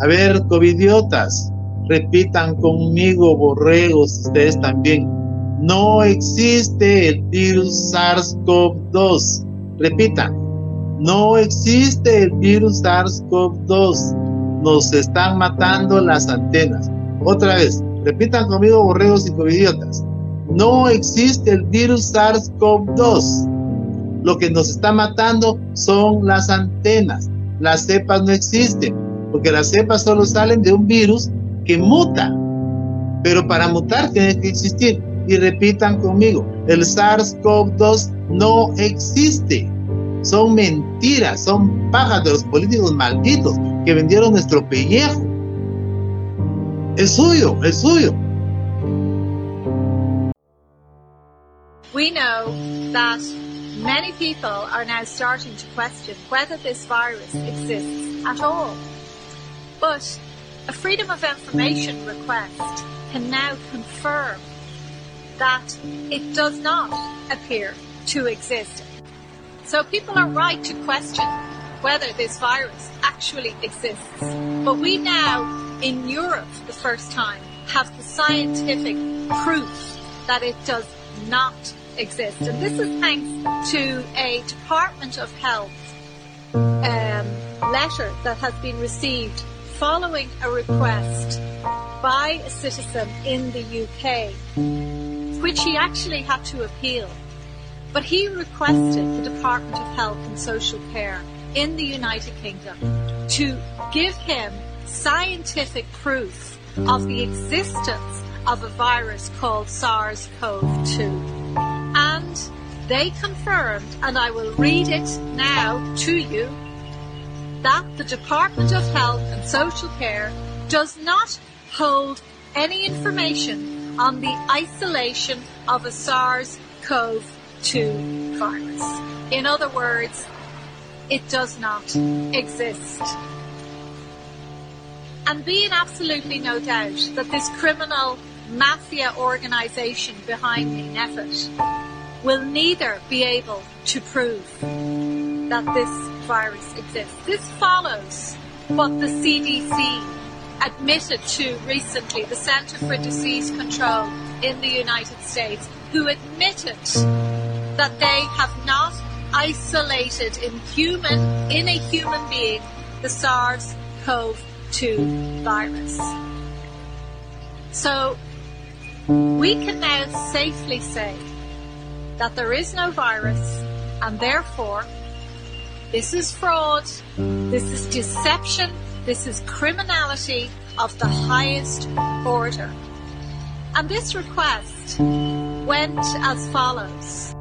A ver, covidiotas, repitan conmigo, borregos, ustedes también. No existe el virus SARS-CoV-2. Repitan, no existe el virus SARS-CoV-2. Nos están matando las antenas. Otra vez, repitan conmigo, borregos y covidiotas. No existe el virus SARS-CoV-2. Lo que nos está matando son las antenas. Las cepas no existen, porque las cepas solo salen de un virus que muta. Pero para mutar tiene que existir. Y repitan conmigo, el SARS-CoV-2 no existe. Son mentiras, son pajas de los políticos malditos que vendieron nuestro pellejo. Es suyo, es suyo. We know that many people are now starting to question whether this virus exists at all. But a Freedom of Information request can now confirm that it does not appear to exist. So people are right to question whether this virus actually exists. But we now, in Europe for the first time, have the scientific proof that it does not exist. And this is thanks to a Department of Health um, letter that has been received following a request by a citizen in the UK, which he actually had to appeal. But he requested the Department of Health and Social Care in the United Kingdom to give him scientific proof of the existence of a virus called SARS-CoV-2. And they confirmed, and I will read it now to you, that the Department of Health and Social Care does not hold any information on the isolation of a SARS-CoV-2 virus. In other words, it does not exist. And be in absolutely no doubt that this criminal mafia organisation behind me, NPHET, will neither be able to prove that this virus exists. This follows what the CDC admitted to recently, the Centre for Disease Control in the United States, who admitted that they have not isolated in human, in a human being, the SARS-CoV-2 virus. So we can now safely say that there is no virus and therefore this is fraud, this is deception, this is criminality of the highest order. And this request went as follows.